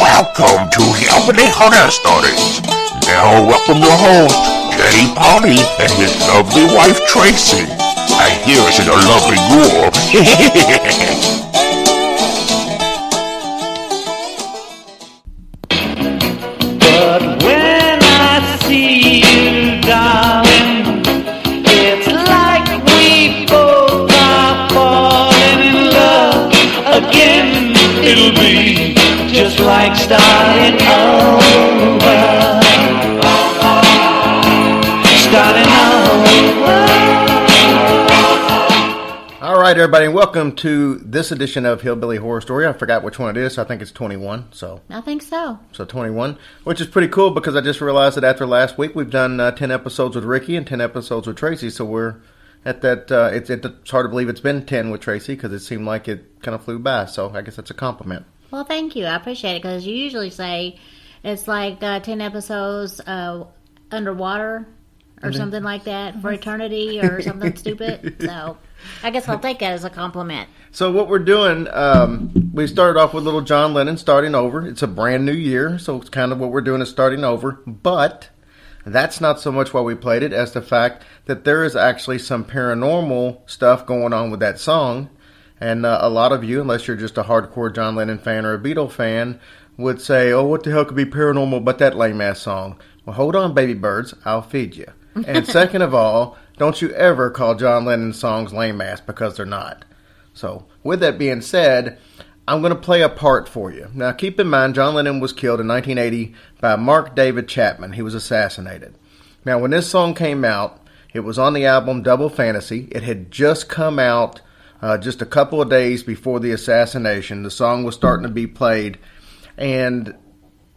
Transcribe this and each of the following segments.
Welcome to Hillbilly Horror Stories. Now welcome your host, Jay Polly and his lovely wife Tracy. I hear she's a lovely ghoul. everybody, and welcome to this edition of Hillbilly Horror Story. I forgot which one it is. I think it's 21. So, I think so. so 21, which is pretty cool because I just realized that after last week, we've done uh, 10 episodes with Ricky and 10 episodes with Tracy. So we're at that. Uh, it's, it's hard to believe it's been 10 with Tracy because it seemed like it kind of flew by. So I guess that's a compliment. Well, thank you. I appreciate it because you usually say it's like uh, 10 episodes uh, underwater or something like that for eternity or something stupid. So I guess I'll take that as a compliment. So what we're doing, um, we started off with little John Lennon starting over. It's a brand new year, so it's kind of what we're doing is starting over. But that's not so much why we played it as the fact that there is actually some paranormal stuff going on with that song. And uh, a lot of you, unless you're just a hardcore John Lennon fan or a Beatle fan, would say, "Oh, what the hell could be paranormal about that lame ass song?" Well, hold on, baby birds, I'll feed you. And second of all, don't you ever call John Lennon's songs lame ass because they're not. So, with that being said, I'm going to play a part for you. Now, keep in mind, John Lennon was killed in 1980 by Mark David Chapman. He was assassinated. Now, when this song came out, it was on the album Double Fantasy. It had just come out uh, just a couple of days before the assassination. The song was starting to be played, and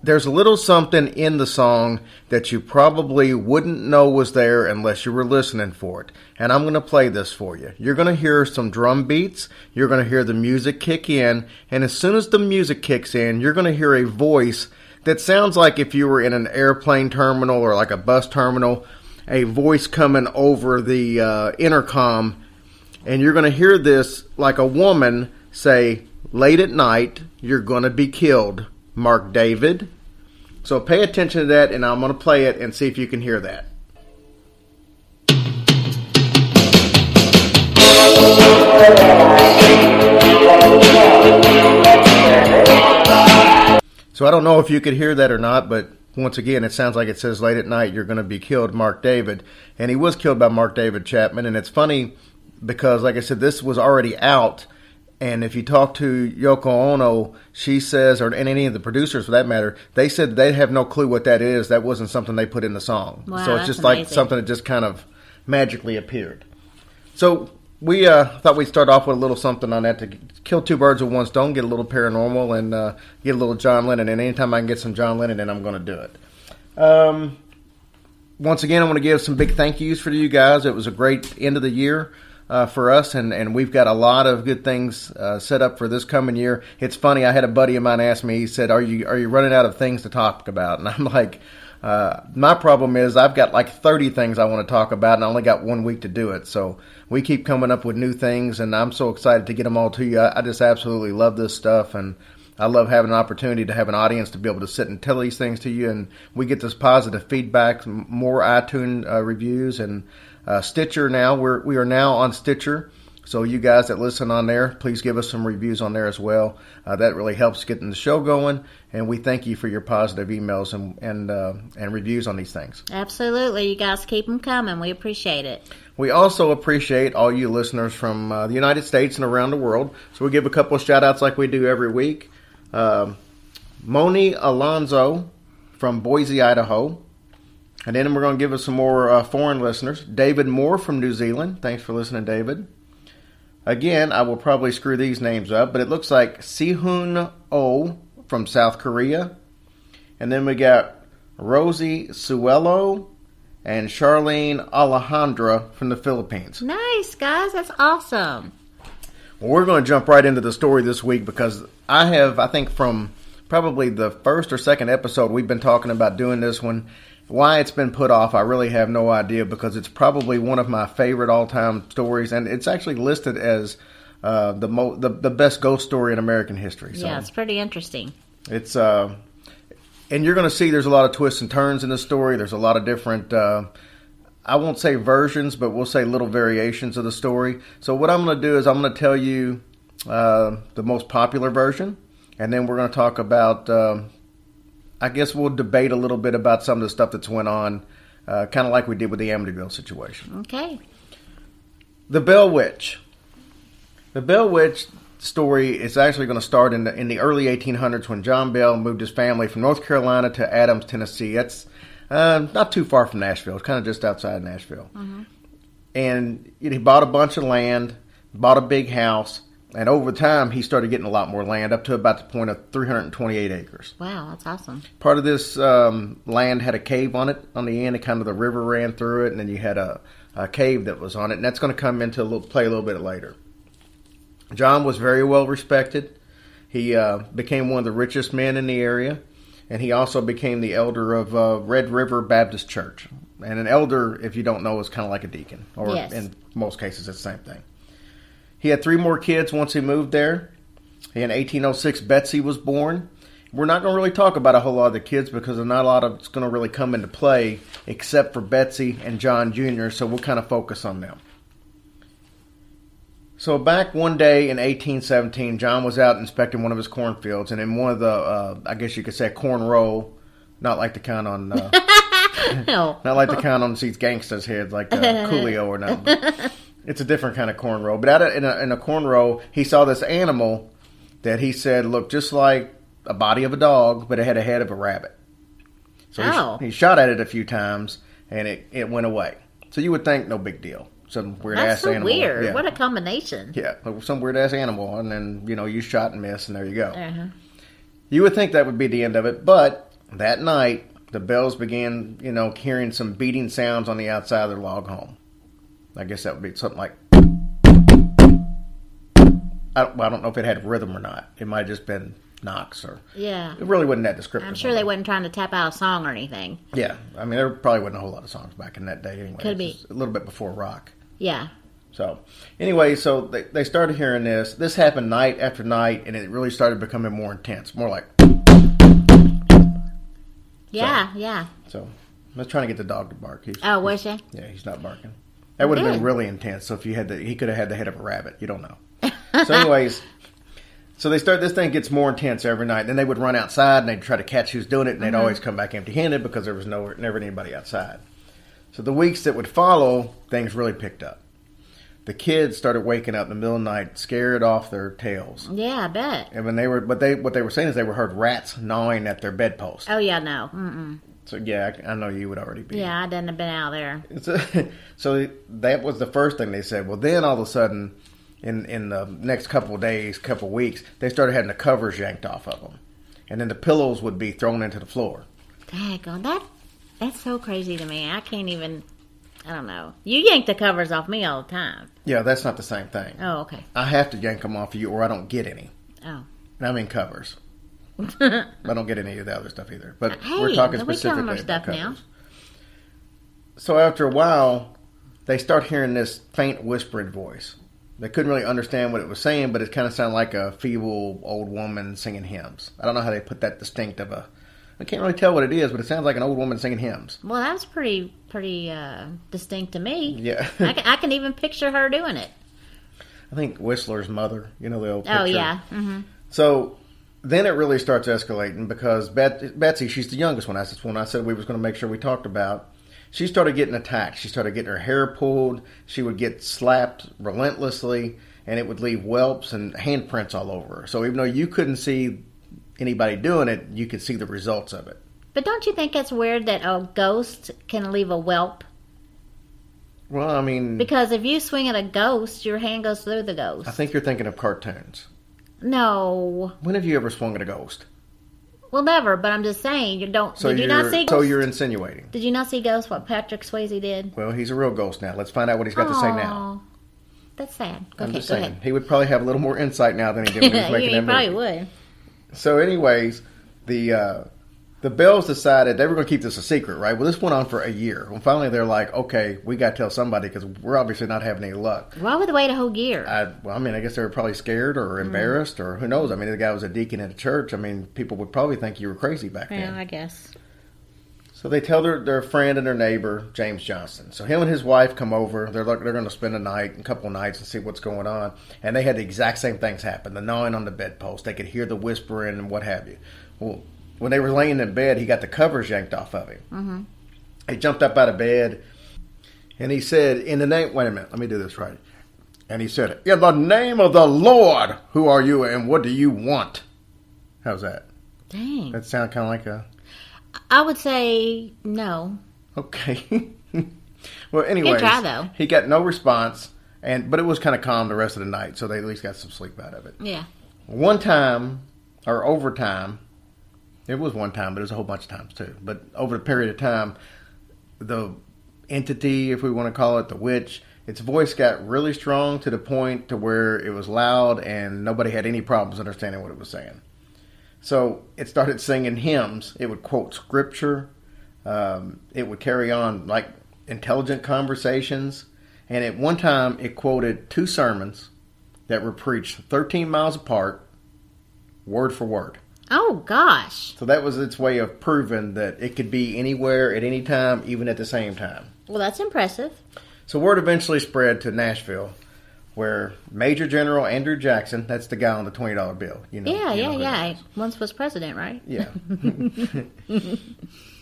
there's a little something in the song that you probably wouldn't know was there unless you were listening for it. And I'm going to play this for you. You're going to hear some drum beats, you're going to hear the music kick in, and as soon as the music kicks in, you're going to hear a voice that sounds like if you were in an airplane terminal or like a bus terminal, a voice coming over the uh, intercom, and you're going to hear this like a woman say, Late at night, you're going to be killed. Mark David. So pay attention to that, and I'm going to play it and see if you can hear that. So I don't know if you could hear that or not, but once again, it sounds like it says late at night you're going to be killed, Mark David. And he was killed by Mark David Chapman. And it's funny because, like I said, this was already out. And if you talk to Yoko Ono, she says, or and any of the producers for that matter, they said they have no clue what that is. That wasn't something they put in the song. Wow, so it's just like something that just kind of magically appeared. So we uh, thought we'd start off with a little something on that to kill two birds with one stone, get a little paranormal, and uh, get a little John Lennon. And anytime I can get some John Lennon, then I'm going to do it. Um, once again, I want to give some big thank yous for you guys. It was a great end of the year uh, for us, and, and we've got a lot of good things uh, set up for this coming year. It's funny. I had a buddy of mine ask me. He said, "Are you are you running out of things to talk about?" And I'm like. Uh, my problem is I've got like 30 things I want to talk about, and I only got one week to do it. So we keep coming up with new things, and I'm so excited to get them all to you. I, I just absolutely love this stuff, and I love having an opportunity to have an audience to be able to sit and tell these things to you, and we get this positive feedback, more iTunes uh, reviews, and uh, Stitcher. Now we're we are now on Stitcher. So you guys that listen on there, please give us some reviews on there as well. Uh, that really helps getting the show going, and we thank you for your positive emails and and uh, and reviews on these things. Absolutely. You guys keep them coming. We appreciate it. We also appreciate all you listeners from uh, the United States and around the world. So we give a couple of shout outs like we do every week. Um Moni Alonzo from Boise, Idaho. And then we're going to give us some more uh, foreign listeners. David Moore from New Zealand. Thanks for listening, David. Again, I will probably screw these names up, but it looks like Sihun Oh from South Korea. And then we got Rosie Suelo and Charlene Alejandra from the Philippines. Nice, guys. That's awesome. Well, we're going to jump right into the story this week because I have, I think, from probably the first or second episode, we've been talking about doing this one. Why it's been put off, I really have no idea because it's probably one of my favorite all-time stories, and it's actually listed as uh, the, mo- the the best ghost story in American history. So Yeah, it's pretty interesting. it's uh, and you're going to see there's a lot of twists and turns in the story. There's a lot of different. Uh, I won't say versions, but we'll say little variations of the story. So what I'm going to do is I'm going to tell you uh, the most popular version, and then we're going to talk about. um I guess we'll debate a little bit about some of the stuff that's went on, uh, kind of like we did with the Amityville situation. Okay. The Bell Witch. The Bell Witch story is actually going to start in the in the early 1800s when John Bell moved his family from North Carolina to Adams, Tennessee. That's uh, not too far from Nashville. It's kind of just outside Nashville. And he bought a bunch of land, bought a big house, and over time he started getting a lot more land, up to about the point of 328 acres. Wow, that's awesome. Part of this um, land had a cave on it on the end, and kind of the river ran through it, and then you had a, a cave that was on it, and that's going to come into a little, play a little bit later. John was very well respected. He uh, became one of the richest men in the area, and he also became the elder of uh, Red River Baptist Church. And an elder, if you don't know, is kind of like a deacon, or Yes. in most cases, it's the same thing. He had three more kids once he moved there. In 1806, Betsy was born. We're not going to really talk about a whole lot of the kids because not a lot of it's going to really come into play except for Betsy and John Jr., so we'll kind of focus on them. So back one day in 1817, John was out inspecting one of his cornfields, and in one of the, uh, I guess you could say, corn row, not like the kind on, uh, No. not like the kind on these gangsters' heads like uh, Coolio or nothing. It's a different kind of corn row. But out of, in, a, in a corn row, he saw this animal that he said looked just like a body of a dog, but it had a head of a rabbit. So he, Oh. he shot at it a few times, and it, it went away. So you would think no big deal, some weird That's ass so animal. weird. Yeah. What a combination. Yeah, some weird ass animal, and then you know you shot and missed, and there you go. Uh-huh. You would think that would be the end of it, but that night the bells began, you know, hearing some beating sounds on the outside of their log home. I guess that would be something like. I don't, well, I don't know if it had rhythm or not. It might have just been knocks, or Yeah. it really wasn't that descriptive. I'm sure they weren't trying to tap out a song or anything. Yeah, I mean, there probably wasn't a whole lot of songs back in that day anyway. Could be. A little bit before rock. Yeah. So, anyway, so they, they started hearing this. This happened night after night, and it really started becoming more intense, more like. Yeah, yeah. So, I was trying to get the dog to bark. He's, Oh, was he? yeah, he's not barking. That would have been really intense. So, if you had the, he could have had the head of a rabbit. You don't know. So, anyways, so they start. This thing gets more intense every night. Then they would run outside and they'd try to catch who's doing it, and they'd uh-huh. always come back empty-handed because there was no never anybody outside. So the weeks that would follow, things really picked up. The kids started waking up in the middle of the night, scared off their tails. Yeah, I bet. And when they were, but they what they were saying is they were heard rats gnawing at their bedpost. Oh, yeah, no. Mm-mm. So yeah, I, I know you would already be. Yeah, I didn't have been out there. So, so that was the first thing they said. Well, then all of a sudden, in in the next couple of days, couple of weeks, they started having the covers yanked off of them, and then the pillows would be thrown into the floor. Daggone, that, that's so crazy to me. I can't even, I don't know. You yank the covers off me all the time. Yeah, that's not the same thing. Oh, okay. I have to yank them off of you, or I don't get any. Oh. And I mean covers. I don't get any of the other stuff either. But Hey, we're talking specifically our about stuff now. So after a while, they start hearing this faint whispering voice. They couldn't really understand what it was saying, but it kind of sounded like a feeble old woman singing hymns. I don't know how they put that distinct of a. I can't really tell what it is, but it sounds like an old woman singing hymns. Well, that was pretty, pretty uh, distinct to me. Yeah, I, can, I can even picture her doing it. I think Whistler's mother. You know the old. Oh, picture. yeah. hmm So then it really starts escalating because Bet- Betsy, she's the youngest one. That's the one I said we was going to make sure we talked about. She started getting attacked. She started getting her hair pulled. She would get slapped relentlessly, and it would leave whelps and handprints all over her. So even though you couldn't see anybody doing it, you could see the results of it. But don't you think it's weird that a ghost can leave a whelp? Well, I mean, Because if you swing at a ghost, your hand goes through the ghost. I think you're thinking of cartoons. No. When have you ever swung at a ghost? Well, never. But I'm just saying. You don't. So did you you're not see? so you're insinuating. Did you not see Ghost? What Patrick Swayze did? Well, he's a real ghost now. Let's find out what he's got to say now. That's sad. I'm just saying ahead. he would probably have a little more insight now than he did when he was making you that probably movie. would. So, anyways, the uh, the Bells decided they were going to keep this a secret, right? Well, this went on for a year. When finally they're like, okay, we got to tell somebody because we're obviously not having any luck. Why would they wait a whole year? I, well, I mean, I guess they were probably scared or mm. embarrassed or who knows. I mean, the guy was a deacon at a church. I mean, people would probably think you were crazy back yeah, then. Yeah, I guess. So they tell their, their friend and their neighbor, James Johnson. So him and his wife come over. They're like, they're going to spend a night, a couple nights, and see what's going on. And they had the exact same things happen: the gnawing on the bedpost. They could hear the whispering and what have you. Well, when they were laying in bed, he got the covers yanked off of him. Mm-hmm. He jumped up out of bed, and he said, "In the name, wait a minute, let me do this right." And he said, "In the name of the Lord, who are you, and what do you want?" How's that? Dang. That sound kind of like a I would say no. Okay. well, anyways, try, though. he got no response, and but it was kind of calm the rest of the night, so they at least got some sleep out of it. Yeah. One time, or over time, it was one time, but it was a whole bunch of times too. But over the period of time, the entity, if we want to call it, the witch, its voice got really strong to the point to where it was loud, and nobody had any problems understanding what it was saying. So it started singing hymns. It would quote scripture. Um, it would carry on like intelligent conversations. And at one time, it quoted two sermons that were preached 13 miles apart, word for word. Oh gosh. So that was its way of proving that it could be anywhere at any time, even at the same time. Well, that's impressive. So word eventually spread to Nashville, where Major General Andrew Jackson, that's the guy on the $20 bill. You know, Yeah, you yeah, know who yeah. Once was president, right? Yeah.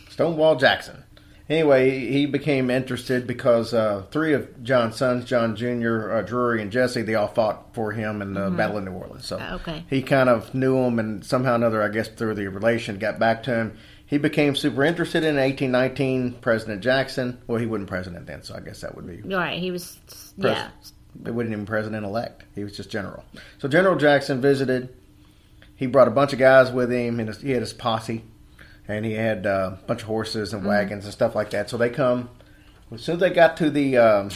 Stonewall Jackson. Anyway, he became interested because uh, three of John's sons, John Jr., uh, Drury, and Jesse, they all fought for him in the Battle of New Orleans. So okay. he kind of knew him, and somehow or another, I guess through the relation, got back to him. He became super interested in 1819. President Jackson. Well, he wasn't president then, so I guess that would be right. He was. Pres- Yeah. He wasn't even president elect. He was just general. So General Jackson visited. He brought a bunch of guys with him, and he had his posse, and he had uh, a bunch of horses and wagons and stuff like that. So they come. As soon as they got to the um,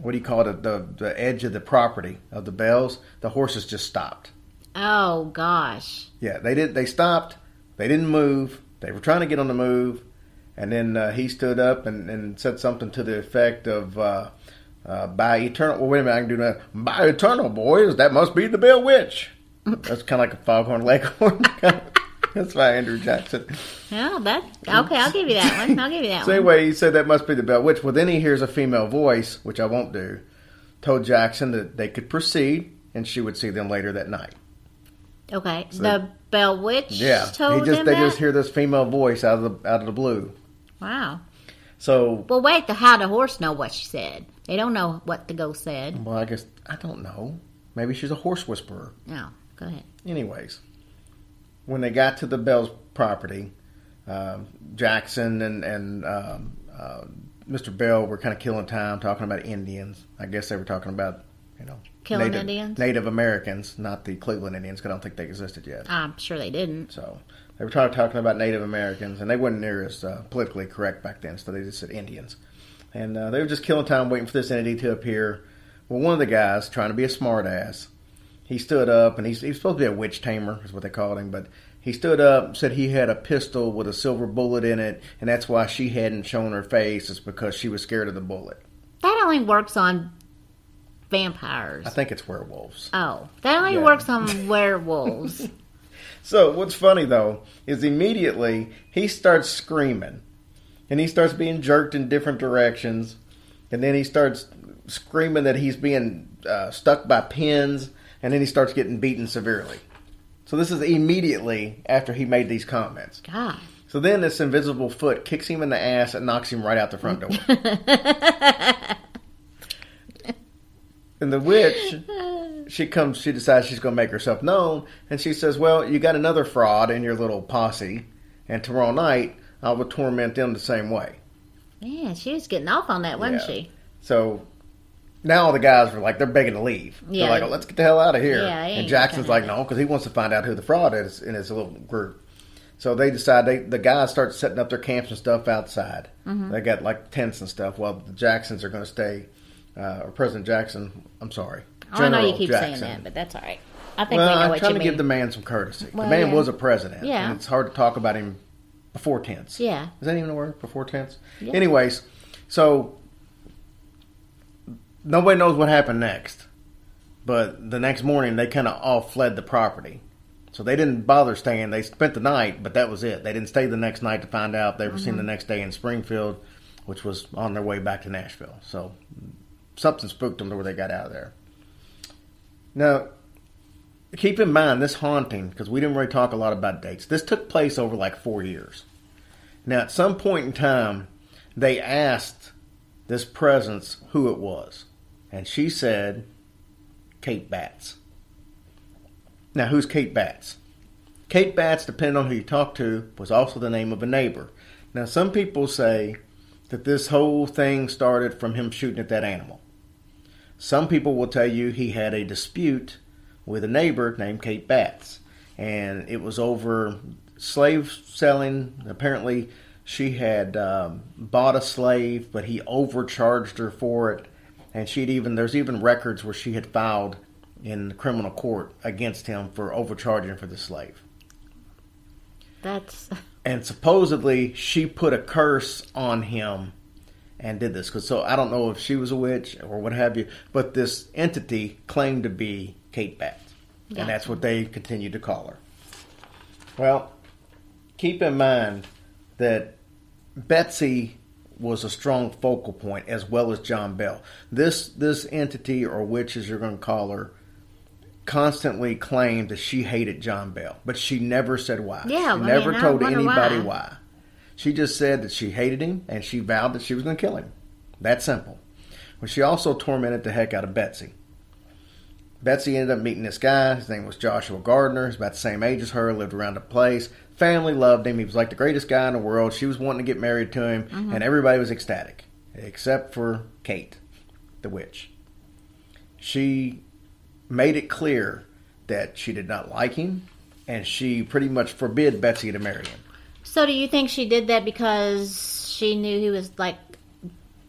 what do you call it, the the edge of the property of the bells, the horses just stopped. Oh gosh. Yeah, they did. They stopped. They didn't move. They were trying to get on the move, and then uh, he stood up and, and said something to the effect of, uh, uh, "By eternal." Well, wait a minute. I can do that. By eternal, boys, that must be the Bell Witch. That's kind of like a foghorn leghorn. That's by Andrew Jackson. Yeah, that okay. I'll give you that one. I'll give you that So one. anyway, he said that must be the Bell Witch. Well, then he hears a female voice, which I won't do. Told Jackson that they could proceed, and she would see them later that night. Okay, the Bell Witch Yeah, told he just they that. just hear this female voice out of the out of the blue. wow. So Well, wait. The how the horse know what she said? They don't know what the ghost said. Well, I guess I don't know. Maybe she's a horse whisperer. No, go ahead. Anyways, when they got to the Bell's property, um, Jackson and and um, uh, Mr. Bell were kind of killing time talking about Indians. I guess they were talking about you know Killing Native, Indians? Native Americans, not the Cleveland Indians. 'cause I don't think they existed yet. I'm sure they didn't. So they were talking talking about Native Americans, and they weren't near as uh, politically correct back then, so they just said Indians. And uh, they were just killing time waiting for this entity to appear. Well, one of the guys, trying to be a smartass, he stood up, and he's, he's supposed to be a witch tamer, is what they called him, but he stood up, said he had a pistol with a silver bullet in it, and that's why she hadn't shown her face, is because she was scared of the bullet. That only works on vampires. I think it's werewolves. Oh, that only Yeah. works on werewolves. So what's funny though is immediately he starts screaming, and he starts being jerked in different directions, and then he starts screaming that he's being uh, stuck by pins, and then he starts getting beaten severely. So this is immediately after he made these comments. God. So then this invisible foot kicks him in the ass and knocks him right out the front door. and the witch, she comes, she decides she's going to make herself known, and she says, "Well, you got another fraud in your little posse, and tomorrow night I will torment them the same way." Yeah, she was getting off on that, wasn't Yeah. she? So now all the guys are like, they're begging to leave. Yeah. They're like, oh, "Let's get the hell out of here." Yeah, and Jackson's like, "No," because he wants to find out who the fraud is in his little group. So they decide they the guys start setting up their camps and stuff outside. Mm-hmm. They got like tents and stuff. While the Jacksons are going to stay, uh, or President Jackson. I'm sorry, Oh, I know you General keep Jackson. saying that, but that's all right. I think Well, we know I'm what trying to mean. give the man some courtesy. Well, the man yeah. was a president, Yeah. and it's hard to talk about him before tense. Yeah. Is that even a word? Before tense? Yeah. Anyways, so nobody knows what happened next. But the next morning, they kind of all fled the property. So they didn't bother staying. They spent the night, but that was it. They didn't stay the next night to find out. They were seen the mm-hmm. next day in Springfield, which was on their way back to Nashville. So something spooked them to where they got out of there. Now, keep in mind this haunting, because we didn't really talk a lot about dates. This took place over like four years. Now, at some point in time, they asked this presence who it was, and she said, Kate Batts. Now, who's Kate Batts? Kate Batts, depending on who you talk to, was also the name of a neighbor. Now, some people say that this whole thing started from him shooting at that animal. Some people will tell you he had a dispute with a neighbor named Kate Batts, and it was over slave selling. Apparently, she had um, bought a slave, but he overcharged her for it, and she'd even there's even records where she had filed in the criminal court against him for overcharging for the slave. That's And supposedly she put a curse on him and did this. 'Cause so I don't know if she was a witch or what have you, but this entity claimed to be Kate Batts. Gotcha. And that's what they continued to call her. Well, keep in mind that Betsy was a strong focal point as well as John Bell. This this entity or witch as you're going to call her constantly claimed that she hated John Bell, but she never said why. Yeah, she mean, never I told anybody why. why. She just said that she hated him and she vowed that she was going to kill him. That simple. But she also tormented the heck out of Betsy. Betsy ended up meeting this guy. His name was Joshua Gardner. He's about the same age as her, lived around the place. Family loved him. He was like the greatest guy in the world. She was wanting to get married to him, Mm-hmm. and everybody was ecstatic, except for Kate, the witch. She made it clear that she did not like him, and she pretty much forbid Betsy to marry him. so. Do you think she did that because she knew he was like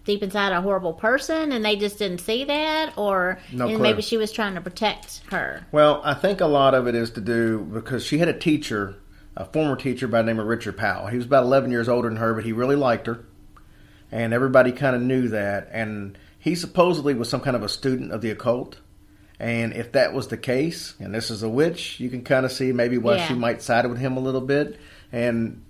deep inside a horrible person, and they just didn't see that, or No and clue. maybe she was trying to protect her? Well, I think a lot of it is to do because she had a teacher, a former teacher by the name of Richard Powell. He was about 11 years older than her, but he really liked her. And everybody kind of knew that. And he supposedly was some kind of a student of the occult. And if that was the case, and this is a witch, you can kind of see maybe why Yeah. she might side with him a little bit. And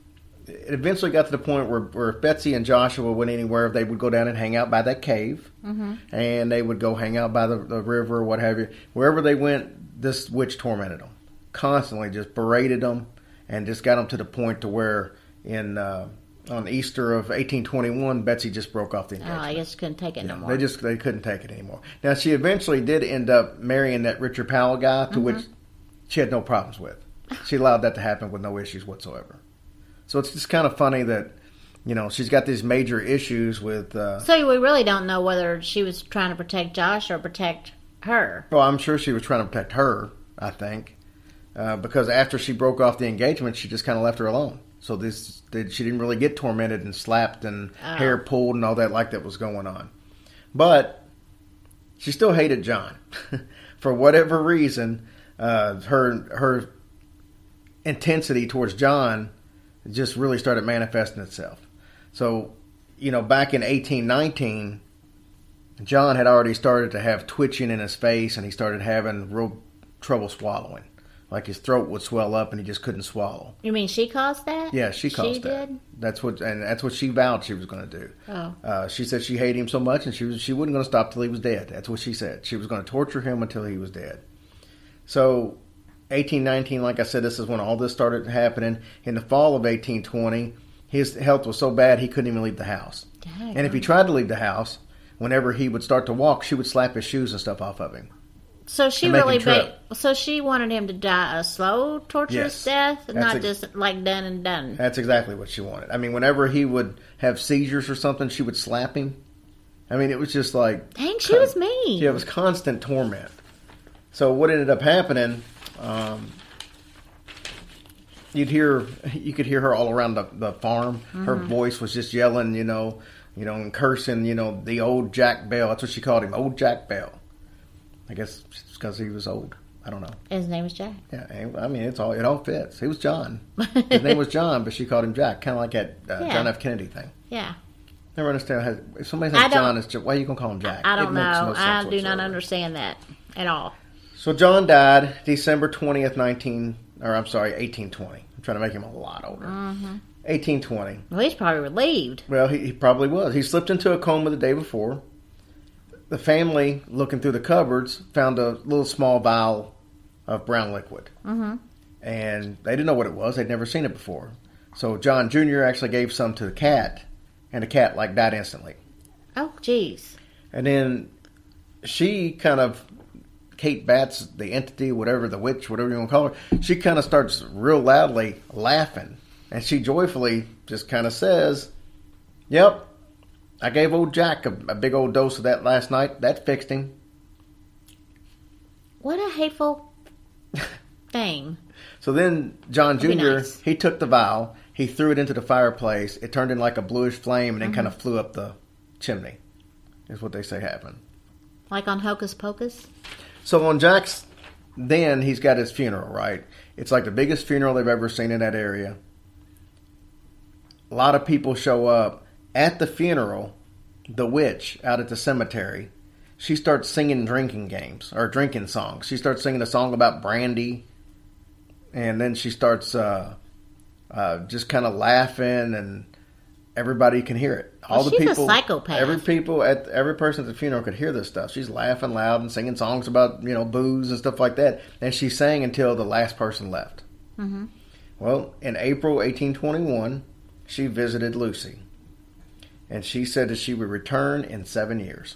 it eventually got to the point where, where if Betsy and Joshua went anywhere, they would go down and hang out by that cave, mm-hmm. and they would go hang out by the, the river or what have you. Wherever they went, this witch tormented them, constantly just berated them, and just got them to the point to where in uh, on Easter of 1821, Betsy just broke off the engagement. Oh. I guess couldn't take it no more. They just they couldn't take it anymore. Now she eventually did end up marrying that Richard Powell guy, to which she had no problems with. She allowed that to happen with no issues whatsoever. So it's just kind of funny that you know she's got these major issues with. Uh, so we really don't know whether she was trying to protect Josh or protect her. well, I'm sure she was trying to protect her. I think uh, because after she broke off the engagement, she just kind of left her alone. So this did she didn't really get tormented and slapped and Oh. hair pulled and all that like that was going on. But she still hated John for whatever reason. Uh, her her intensity towards John just really started manifesting itself. So, you know, back in 1819, John had already started to have twitching in his face and he started having real trouble swallowing. Like his throat would swell up and he just couldn't swallow. You mean she caused that? Yeah, she caused that. did. That's what, and that's what she vowed she was going to do. Oh. Uh, she said she hated him so much, and she was she wasn't going to stop till he was dead. That's what she said. She was going to torture him until he was dead. So, 1819, like I said, this is when all this started happening. In the fall of 1820, his health was so bad he couldn't even leave the house. Dang. And if he tried to leave the house, whenever he would start to walk, she would slap his shoes and stuff off of him. So she to make him really, ba- so she wanted him to die a slow, torturous Yes. death, That's not ex- just like done and done. That's exactly what she wanted. I mean, whenever he would have seizures or something, she would slap him. I mean, it was just like Dang, she was mean. Yeah, it was constant torment. So what ended up happening? Um, you'd hear, you could hear her all around the, the farm. Her voice was just yelling, you know, you know, and cursing, you know, the old Jack Bell. That's what she called him, old Jack Bell. I guess it's because he was old. I don't know. His name was Jack. Yeah, I mean, it's all it all fits. He was John. His name was John, but she called him Jack, kind of like that uh, Yeah. John F. Kennedy thing. Yeah. Never understand how if somebody I says John, just, why are you gonna call him Jack? I It don't know. no I do not understand that at all. So John died December twentieth, nineteen, or I'm sorry, eighteen twenty. I'm trying to make him a lot older. Mm-hmm. Eighteen twenty. Well, he's probably relieved. Well, he, he probably was. He slipped into a coma the day before. The family, looking through the cupboards, found a little small vial of brown liquid. Mm-hmm. And they didn't know what it was. They'd never seen it before. So John Jr. actually gave some to the cat, and the cat, like, died instantly. Oh, jeez. And then she kind of, Kate Batts, the entity, whatever, the witch, whatever you want to call her, she kind of starts real loudly laughing. And she joyfully just kind of says, Yep, I gave old Jack a, a big old dose of that last night. That fixed him. What a hateful thing. So then John Jr., That'd nice. he took the vial, he threw it into the fireplace. It turned in like a bluish flame and then Mm-hmm. kind of flew up the chimney, is what they say happened. Like on Hocus Pocus. So on Jack's, then he's got his funeral, right? It's like the biggest funeral they've ever seen in that area. A lot of people show up at the funeral. The witch out at the cemetery, she starts singing drinking games or drinking songs. She starts singing a song about brandy, and then she starts uh, uh, just kind of laughing, and everybody can hear it. All Well, the she's a people, psychopath. every people at every person at the funeral could hear this stuff. She's laughing loud and singing songs about you know booze and stuff like that, and she sang until the last person left. Mm-hmm. Well, in April 1821, she visited Lucy, and she said that she would return in seven years.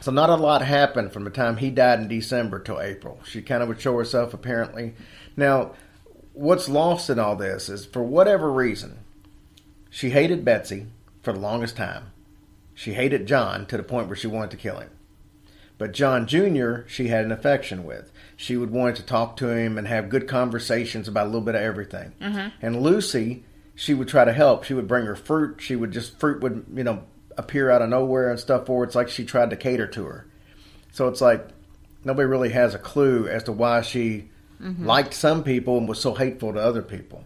So not a lot happened from the time he died in December till April. She kind of would show herself apparently. Now, what's lost in all this is for whatever reason, she hated Betsy for the longest time. She hated John to the point where she wanted to kill him. But John Jr., she had an affection with. She would want to talk to him and have good conversations about a little bit of everything. Uh-huh. And Lucy, she would try to help. She would bring her fruit. She would just, fruit would, you know, appear out of nowhere and stuff for. It's like she tried to cater to her. So it's like nobody really has a clue as to why she mm-hmm. liked some people and was so hateful to other people.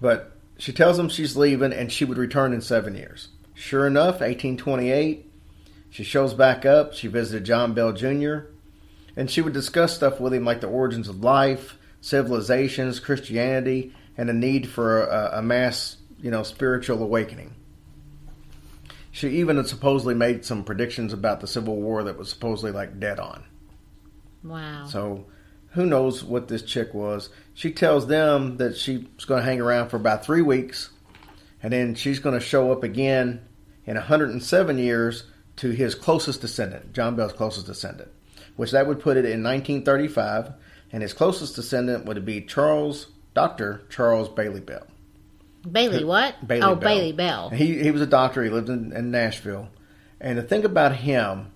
But she tells them she's leaving and she would return in seven years. Sure enough, 1828, she shows back up. She visited John Bell Jr. and she would discuss stuff with him like the origins of life, civilizations, Christianity, and a need for a, a mass, you know, spiritual awakening. She even had supposedly made some predictions about the Civil War that was supposedly like dead on. Wow. So who knows what this chick was. She tells them that she's going to hang around for about three weeks, and then she's going to show up again in 107 years to his closest descendant, John Bell's closest descendant, which that would put it in 1935, and his closest descendant would be Charles, Dr. Charles Bailey Bell. Bailey, what? Bailey oh, Bell. Bailey Bell. He he was a doctor. He lived in, in Nashville, and the thing about him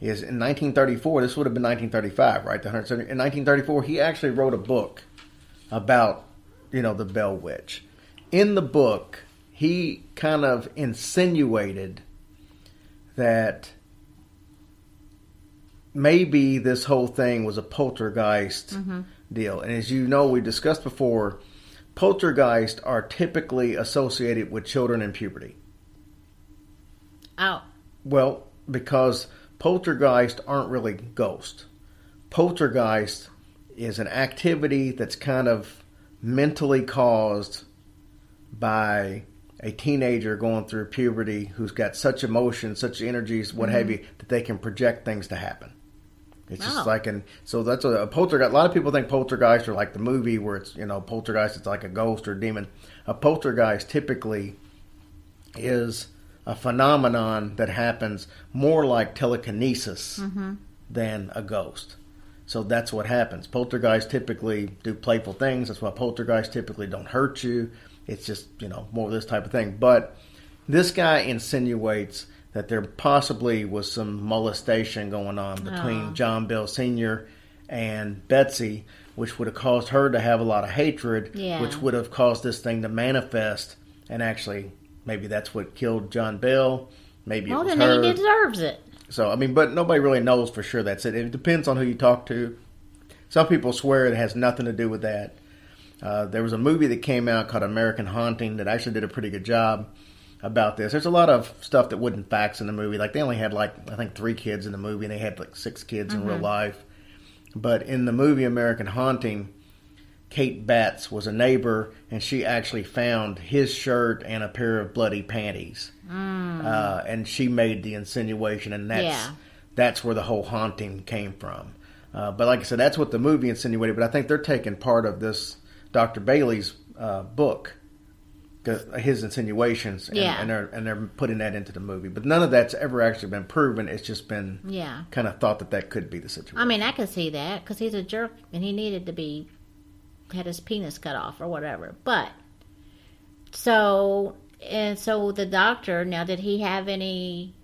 is in 1934. This would have been 1935, right? The 170 in 1934, he actually wrote a book about you know the Bell Witch. In the book, he kind of insinuated that maybe this whole thing was a poltergeist mm-hmm. Deal. And as you know, we discussed before, poltergeist are typically associated with children in puberty. Oh, Well, because poltergeist aren't really ghosts. Poltergeist is an activity that's kind of mentally caused by a teenager going through puberty who's got such emotions, such energies, what mm-hmm. have you, that they can project things to happen. It's just Oh. like an so that's a, a poltergeist. A lot of people think poltergeist are like the movie where it's you know poltergeist. It's like a ghost or a demon. A poltergeist typically is a phenomenon that happens more like telekinesis mm-hmm. than a ghost. So that's what happens. Poltergeists typically do playful things. That's why poltergeists typically don't hurt you. It's just, you know, more of this type of thing. But this guy insinuates that there possibly was some molestation going on between Aw. John Bell Sr. and Betsy, which would have caused her to have a lot of hatred, Yeah. which would have caused this thing to manifest. And actually, maybe that's what killed John Bell. Maybe well, it was then her. he deserves it. So I mean, but nobody really knows for sure. That's it. It depends on who you talk to. Some people swear it has nothing to do with that. Uh, there was a movie that came out called American Haunting that actually did a pretty good job about this. There's a lot of stuff that wasn't facts in the movie. Like they only had like I think three kids in the movie, and they had like six kids in real life. But in the movie American Haunting, Kate Batts was a neighbor, and she actually found his shirt and a pair of bloody panties, uh, and she made the insinuation, and that's Yeah. that's where the whole haunting came from. Uh, but like I said, that's what the movie insinuated. But I think they're taking part of this Dr. Bailey's uh, book, his insinuations, and, Yeah. and they're and they're putting that into the movie. But none of that's ever actually been proven. It's just been Yeah. kind of thought that that could be the situation. I mean, I could see that because he's a jerk and he needed to be had his penis cut off or whatever. But so and so the doctor now did he have any?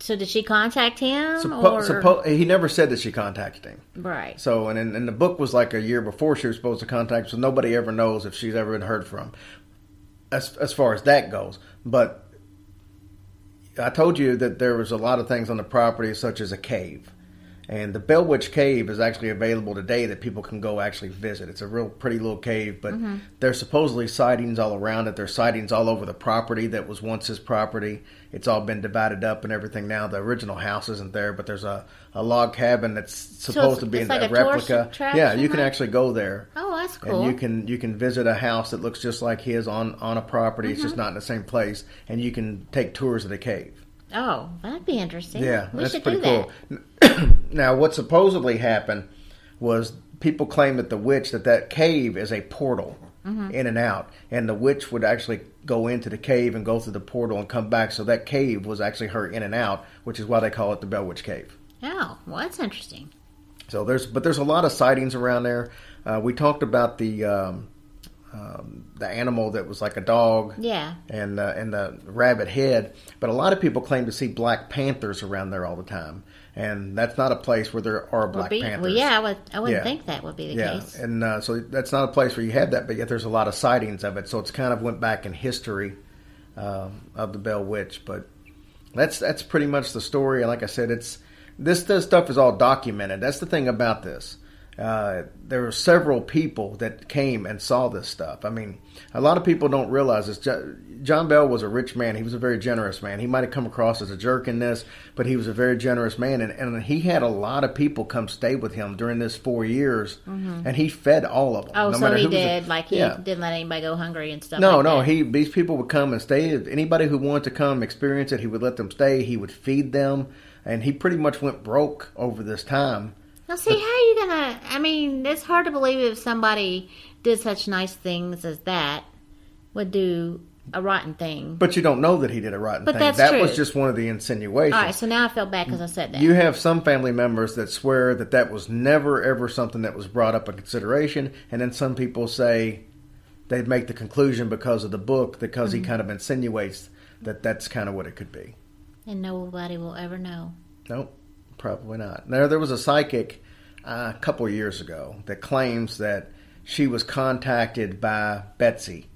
So did she contact him Suppo- or suppo- he never said that she contacted him. right? So, and, and, and the book was like a year before she was supposed to contact, so nobody ever knows if she's ever been heard from, as as far as that goes. But I told you that there was a lot of things on the property, such as a cave, and the Bell Witch Cave is actually available today that people can go actually visit. It's a real pretty little cave, but there's supposedly sightings all around it. There's sightings all over the property that was once his property. It's all been divided up and everything now. The original house isn't there, but there's a, a log cabin that's supposed to be it's in like a replica. Yeah, you can actually go there. Oh, that's cool. And you can you can visit a house that looks just like his on on a property. It's Mm-hmm. just not in the same place, and you can take tours of the cave. Oh, that'd be interesting. Yeah, we that's should pretty do cool. that. now, what supposedly happened was people claim that the witch that that cave is a portal Mm-hmm. in and out, and the witch would actually go into the cave and go through the portal and come back. So that cave was actually her in and out, which is why they call it the Bell Witch Cave. Oh, well, that's interesting. So there's, but there's a lot of sightings around there. Uh, we talked about the um, um, the animal that was like a dog Yeah. and uh, and the rabbit head. But a lot of people claim to see black panthers around there all the time, and that's not a place where there are black be, panthers. well, yeah, I would. I wouldn't Yeah. think that would be the yeah, case. and uh, so that's not a place where you have that, but yet there's a lot of sightings of it. So it's kind of went back in history um, of the Bell Witch, but that's that's pretty much the story. And like I said, it's this this stuff is all documented. That's the thing about this. Uh, there were several people that came and saw this stuff. I mean, a lot of people don't realize this. John Bell was a rich man. He was a very generous man. He might have come across as a jerk in this, but he was a very generous man, and, and he had a lot of people come stay with him during this four years, and he fed all of them. Oh, no so matter he who was a- did. like he yeah. didn't let anybody go hungry and stuff. No, like no. that. He these people would come and stay. Anybody who wanted to come experience it, he would let them stay. He would feed them, and he pretty much went broke over this time. Now, see, how you gonna? I mean, it's hard to believe if somebody did such nice things as that would do a rotten thing. But you don't know that he did a rotten But thing. that's that true. was just one of the insinuations. All right, so now I feel bad because I said that. You have some family members that swear that that was never ever something that was brought up in consideration, and then some people say they'd make the conclusion because of the book, because Mm-hmm. he kind of insinuates that that's kind of what it could be. and nobody will ever know. Nope, probably not. There, there was a psychic uh, a couple of years ago that claims that she was contacted by Betsy,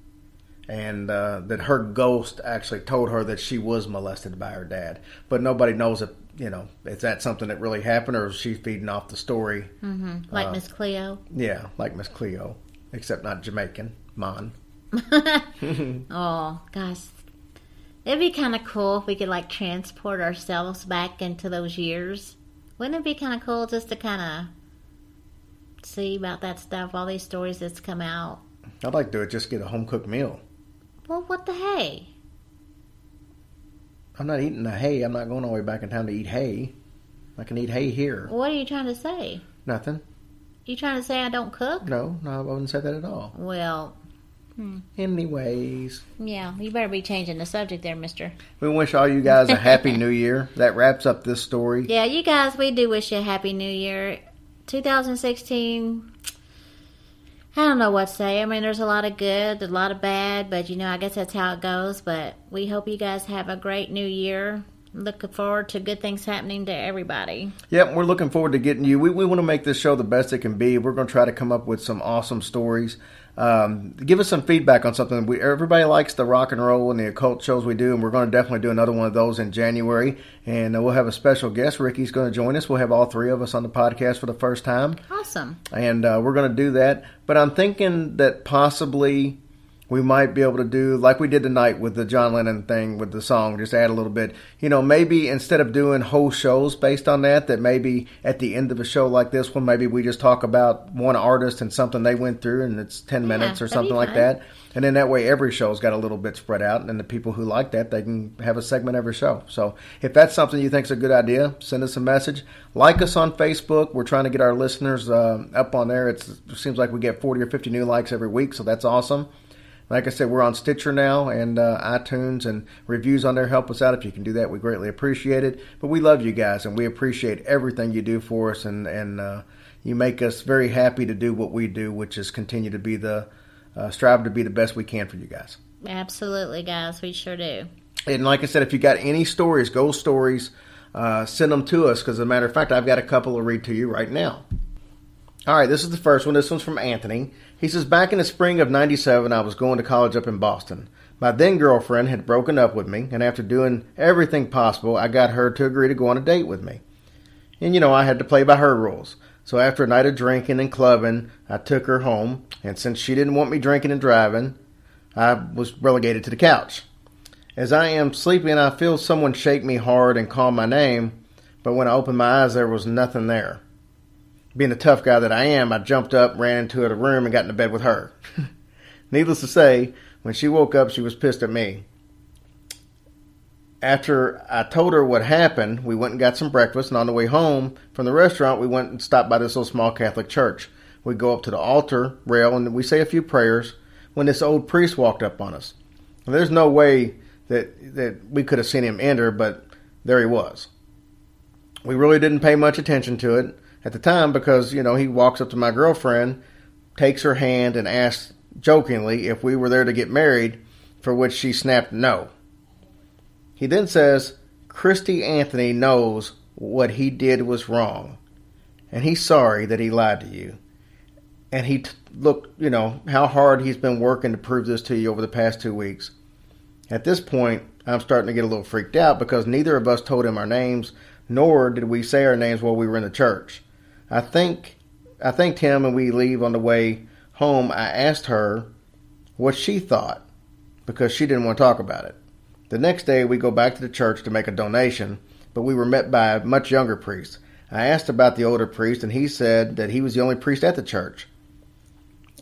and uh, that her ghost actually told her that she was molested by her dad. But nobody knows if you know is that something that really happened, or is she feeding off the story? Like Miss Cleo. Yeah, like Miss Cleo, except not Jamaican. Mon. Oh, gosh. It'd be kind of cool if we could, like, transport ourselves back into those years. Wouldn't it be kind of cool just to kind of see about that stuff, all these stories that's come out? I'd like to just get a home cooked meal. Well, what the hay? I'm not eating the hay. I'm not going all the way back in town to eat hay. I can eat hay here. What are you trying to say? Nothing. You trying to say I don't cook? No, no, I wouldn't say that at all. Well, Hmm. Anyways, yeah, you better be changing the subject there, mister. we wish all you guys a happy new year. That wraps up this story. Yeah, you guys, we do wish you a happy new year. 2016, I don't know what to say. I mean, there's a lot of good, a lot of bad, but you know, I guess that's how it goes. But we hope you guys have a great new year. Looking forward to good things happening to everybody. Yep, we're looking forward to getting you. We, we want to make this show the best it can be. We're going to try to come up with some awesome stories. Um, give us some feedback on something. We, everybody likes the rock and roll and the occult shows we do, and we're going to definitely do another one of those in January. And uh, we'll have a special guest. Ricky's going to join us. We'll have all three of us on the podcast for the first time, Awesome. and uh, we're going to do that. But I'm thinking that possibly we might be able to do like we did tonight with the John Lennon thing with the song, just add a little bit. You know, maybe instead of doing whole shows based on that, that maybe at the end of a show like this one, maybe we just talk about one artist and something they went through, and it's ten minutes or something like that. And then that way, every show's got a little bit spread out, and the people who like that, they can have a segment every show. So, if that's something you think is a good idea, send us a message. Like us on Facebook. We're trying to get our listeners uh, up on there. It's, it seems like we get 40 or 50 new likes every week, so that's awesome. Like I said, we're on Stitcher now and uh, iTunes, and reviews on there help us out. If you can do that, we greatly appreciate it. But we love you guys, and we appreciate everything you do for us, and and uh, you make us very happy to do what we do, which is continue to be the uh, strive to be the best we can for you guys. Absolutely, guys. We sure do. And like I said, if you got any stories, ghost stories, uh, send them to us. Because as a matter of fact, I've got a couple to read to you right now. All right, this is the first one. This one's from Anthony. He says, Back in the spring of 97, I was going to college up in Boston. My then girlfriend had broken up with me, and after doing everything possible, I got her to agree to go on a date with me. And you know, I had to play by her rules. So after a night of drinking and clubbing, I took her home, and since she didn't want me drinking and driving, I was relegated to the couch. As I am sleeping, I feel someone shake me hard and call my name, but when I opened my eyes, there was nothing there. Being the tough guy that I am, I jumped up, ran into the room, and got into bed with her. Needless to say, when she woke up, she was pissed at me. After I told her what happened, we went and got some breakfast, and on the way home from the restaurant, we went and stopped by this little small Catholic church. We go up to the altar rail and we say a few prayers when this old priest walked up on us. There's no way that that we could have seen him enter, but there he was. We really didn't pay much attention to it at the time because, you know, he walks up to my girlfriend, takes her hand, and asks jokingly if we were there to get married, for which she snapped no. He then says, Christy Anthony knows what he did was wrong, and he's sorry that he lied to you. And he t- looked, you know, how hard he's been working to prove this to you over the past two weeks. At this point, I'm starting to get a little freaked out because neither of us told him our names, nor did we say our names while we were in the church. I think I thanked him and we leave on the way home. I asked her what she thought because she didn't want to talk about it. The next day, we go back to the church to make a donation, but we were met by a much younger priest. I asked about the older priest, and he said that he was the only priest at the church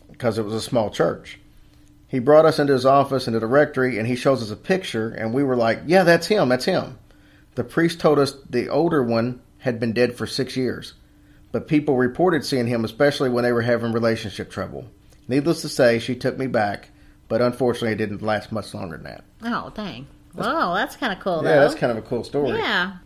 because it was a small church. He brought us into his office, into the rectory, and he shows us a picture, and we were like, Yeah, that's him, that's him. The priest told us the older one had been dead for six years, but people reported seeing him, especially when they were having relationship trouble. Needless to say, she took me back, but unfortunately, it didn't last much longer than that. Oh, dang. Whoa, that's kind of cool, Yeah, though. that's kind of a cool story. Yeah.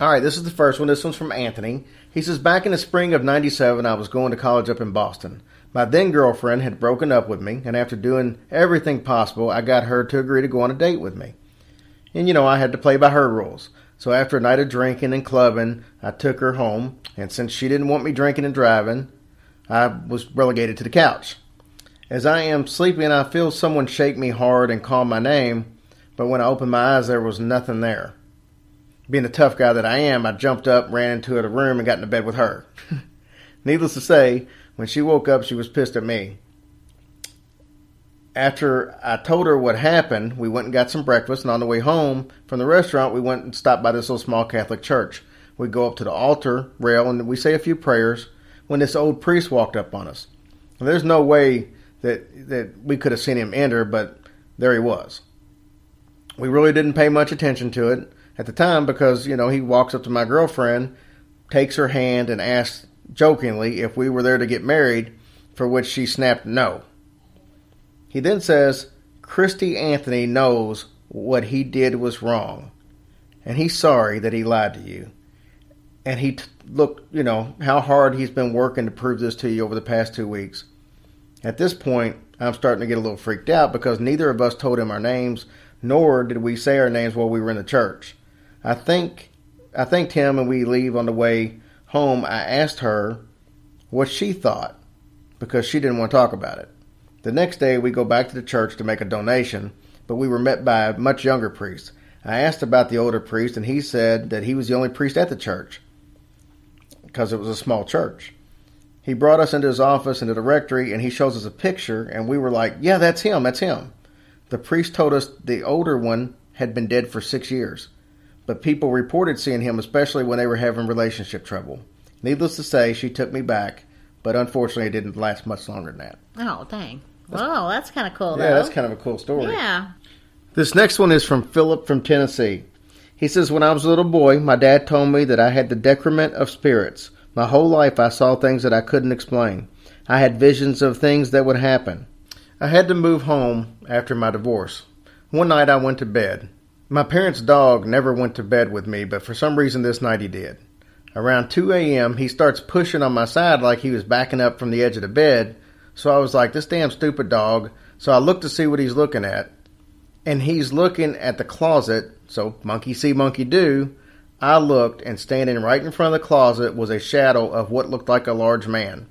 All right, this is the first one. This one's from Anthony. He says, Back in the spring of 97, I was going to college up in Boston. My then girlfriend had broken up with me, and after doing everything possible, I got her to agree to go on a date with me. And you know, I had to play by her rules. So after a night of drinking and clubbing, I took her home, and since she didn't want me drinking and driving, I was relegated to the couch. As I am sleeping, I feel someone shake me hard and call my name, but when I opened my eyes, there was nothing there being the tough guy that I am, I jumped up, ran into the room, and got into bed with her. Needless to say, when she woke up, she was pissed at me. After I told her what happened, we went and got some breakfast, and on the way home from the restaurant, we went and stopped by this little small Catholic church. We go up to the altar rail and we say a few prayers when this old priest walked up on us. There's no way that that we could have seen him enter, but there he was. We really didn't pay much attention to it at the time because, you know, he walks up to my girlfriend, takes her hand, and asks jokingly if we were there to get married, for which she snapped no. He then says, Christy Anthony knows what he did was wrong, and he's sorry that he lied to you. And he t- looked, you know, how hard he's been working to prove this to you over the past two weeks. At this point, I'm starting to get a little freaked out because neither of us told him our names, nor did we say our names while we were in the church. I think I thanked him and we leave on the way home. I asked her what she thought because she didn't want to talk about it. The next day, we go back to the church to make a donation, but we were met by a much younger priest. I asked about the older priest, and he said that he was the only priest at the church because it was a small church. He brought us into his office, into the rectory, and he shows us a picture, and we were like, Yeah, that's him, that's him. The priest told us the older one had been dead for six years, but people reported seeing him, especially when they were having relationship trouble. Needless to say, she took me back, but unfortunately, it didn't last much longer than that. Oh, dang. Well, that's kind of cool, Yeah, though. that's kind of a cool story. Yeah. This next one is from Philip from Tennessee. He says, When I was a little boy, my dad told me that I had the decrement of spirits. My whole life I saw things that I couldn't explain. I had visions of things that would happen. I had to move home after my divorce. One night I went to bed. My parents' dog never went to bed with me, but for some reason this night he did. Around 2 a.m., he starts pushing on my side like he was backing up from the edge of the bed. So I was like, This damn stupid dog. So I looked to see what he's looking at and he's looking at the closet. So monkey see, monkey do. I looked, and standing right in front of the closet was a shadow of what looked like a large man.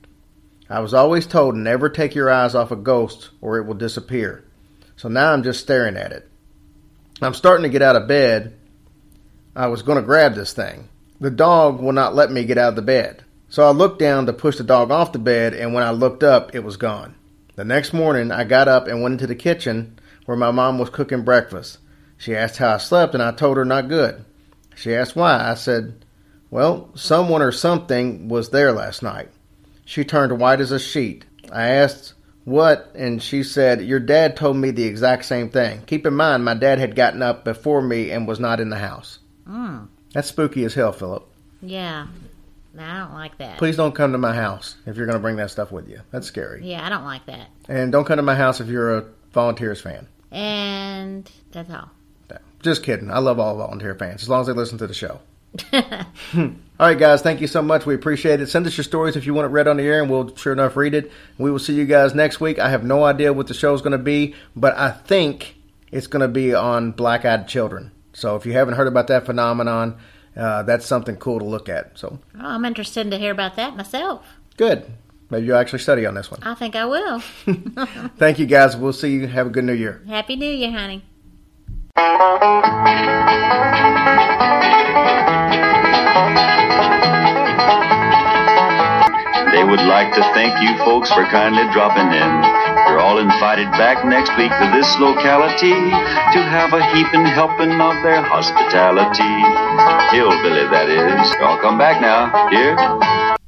I was always told never take your eyes off a ghost or it will disappear. So now I'm just staring at it. I'm starting to get out of bed. I was going to grab this thing. The dog will not let me get out of the bed. So I looked down to push the dog off the bed, and when I looked up, it was gone. The next morning, I got up and went into the kitchen where my mom was cooking breakfast. She asked how I slept, and I told her not good. She asked why. I said, Well, someone or something was there last night. She turned white as a sheet. I asked what, and she said, Your dad told me the exact same thing. Keep in mind, my dad had gotten up before me and was not in the house. Mm. That's spooky as hell, Philip. Yeah. I don't like that. Please don't come to my house if you're going to bring that stuff with you. That's scary. Yeah, I don't like that. And don't come to my house if you're a Volunteers fan. And that's all. Just kidding. I love all volunteer fans as long as they listen to the show. All right, guys. Thank you so much. We appreciate it. Send us your stories if you want it read on the air, and we'll sure enough read it. We will see you guys next week. I have no idea what the show is going to be, but I think it's going to be on black eyed children. So if you haven't heard about that phenomenon, uh, that's something cool to look at. So Oh, I'm interested to hear about that myself. good. Maybe you'll actually study on this one. I think I will. Thank you, guys. We'll see you. Have a good new year. Happy New Year, honey. They would like to thank you folks for kindly dropping in. You're all invited back next week to this locality to have a heaping helping of their hospitality. Hillbilly, that is. Y'all come back now. Here.